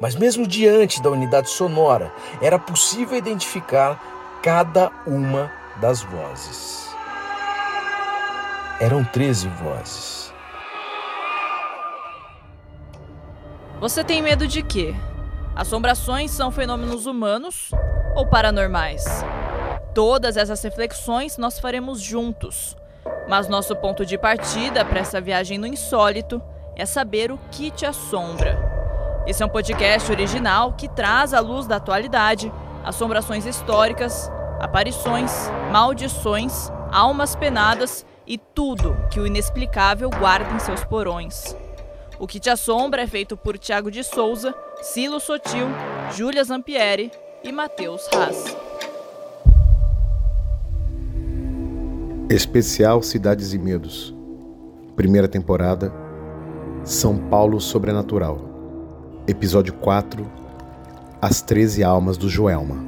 Mas mesmo diante da unidade sonora, era possível identificar cada uma das vozes. Eram 13 vozes. Você tem medo de quê? Assombrações são fenômenos humanos ou paranormais? Todas essas reflexões nós faremos juntos. Mas nosso ponto de partida para essa viagem no insólito é saber o que te assombra. Esse é um podcast original que traz à luz da atualidade assombrações históricas, aparições, maldições, almas penadas e tudo que o inexplicável guarda em seus porões. O que te assombra é feito por Tiago de Souza, Silo Sotil, Júlia Zampieri e Matheus Haas. Especial Cidades e Medos. Primeira temporada. São Paulo Sobrenatural. Episódio 4 As Treze Almas do Joelma.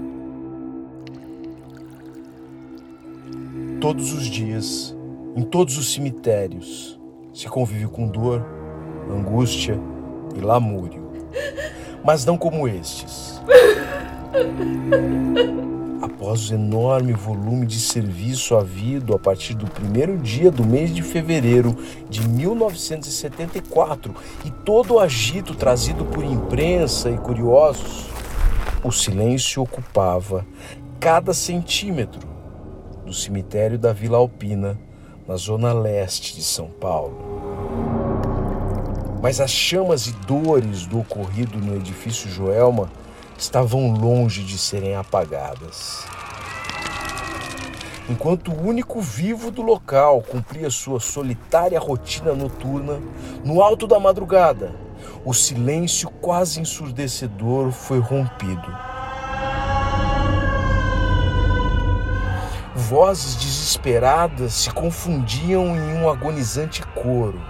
Todos os dias, em todos os cemitérios, se convive com dor, angústia e lamúrio. Mas não como estes. Após o enorme volume de serviço havido a partir do primeiro dia do mês de fevereiro de 1974 e todo o agito trazido por imprensa e curiosos, o silêncio ocupava cada centímetro do cemitério da Vila Alpina, na zona leste de São Paulo. Mas as chamas e dores do ocorrido no edifício Joelma estavam longe de serem apagadas. Enquanto o único vivo do local cumpria sua solitária rotina noturna, no alto da madrugada, o silêncio quase ensurdecedor foi rompido. Vozes desesperadas se confundiam em um agonizante coro.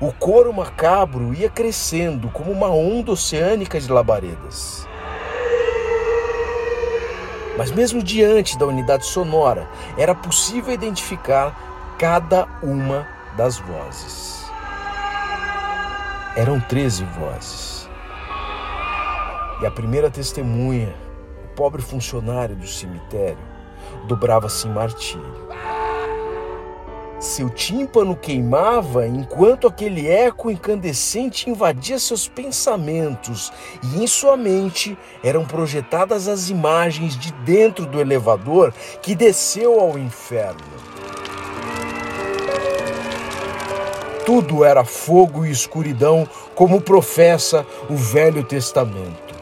O coro macabro ia crescendo como uma onda oceânica de labaredas. Mas mesmo diante da unidade sonora, era possível identificar cada uma das vozes. Eram 13 vozes. E a primeira testemunha, o pobre funcionário do cemitério, dobrava-se em martírio. Seu tímpano queimava enquanto aquele eco incandescente invadia seus pensamentos, e em sua mente eram projetadas as imagens de dentro do elevador que desceu ao inferno. Tudo era fogo e escuridão, como professa o Velho Testamento.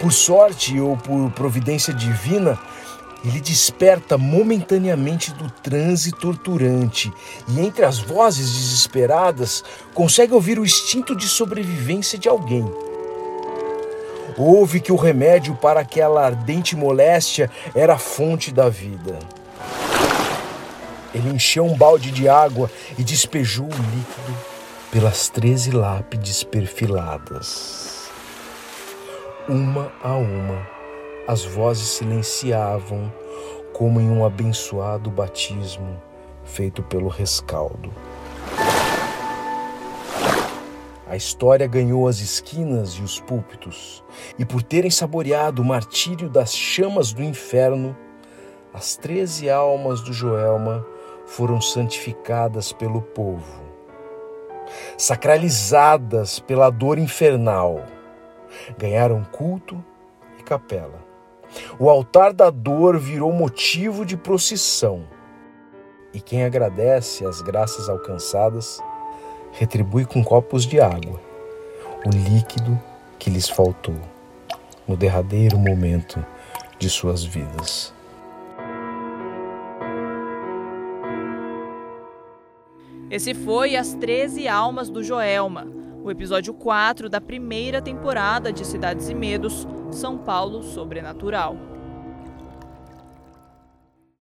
Por sorte ou por providência divina, ele desperta momentaneamente do transe torturante e, entre as vozes desesperadas, consegue ouvir o instinto de sobrevivência de alguém. Ouve que o remédio para aquela ardente moléstia era a fonte da vida. Ele encheu um balde de água e despejou o líquido pelas treze lápides perfiladas. Uma a uma as vozes silenciavam, como em um abençoado batismo feito pelo rescaldo. A história ganhou as esquinas e os púlpitos, e por terem saboreado o martírio das chamas do inferno, as treze almas do Joelma foram santificadas pelo povo, sacralizadas pela dor infernal, ganharam culto e capela. O altar da dor virou motivo de procissão. E quem agradece as graças alcançadas, retribui com copos de água o líquido que lhes faltou no derradeiro momento de suas vidas. Esse foi As 13 Almas do Joelma, o episódio 4 da primeira temporada de Cidades e Medos, São Paulo Sobrenatural.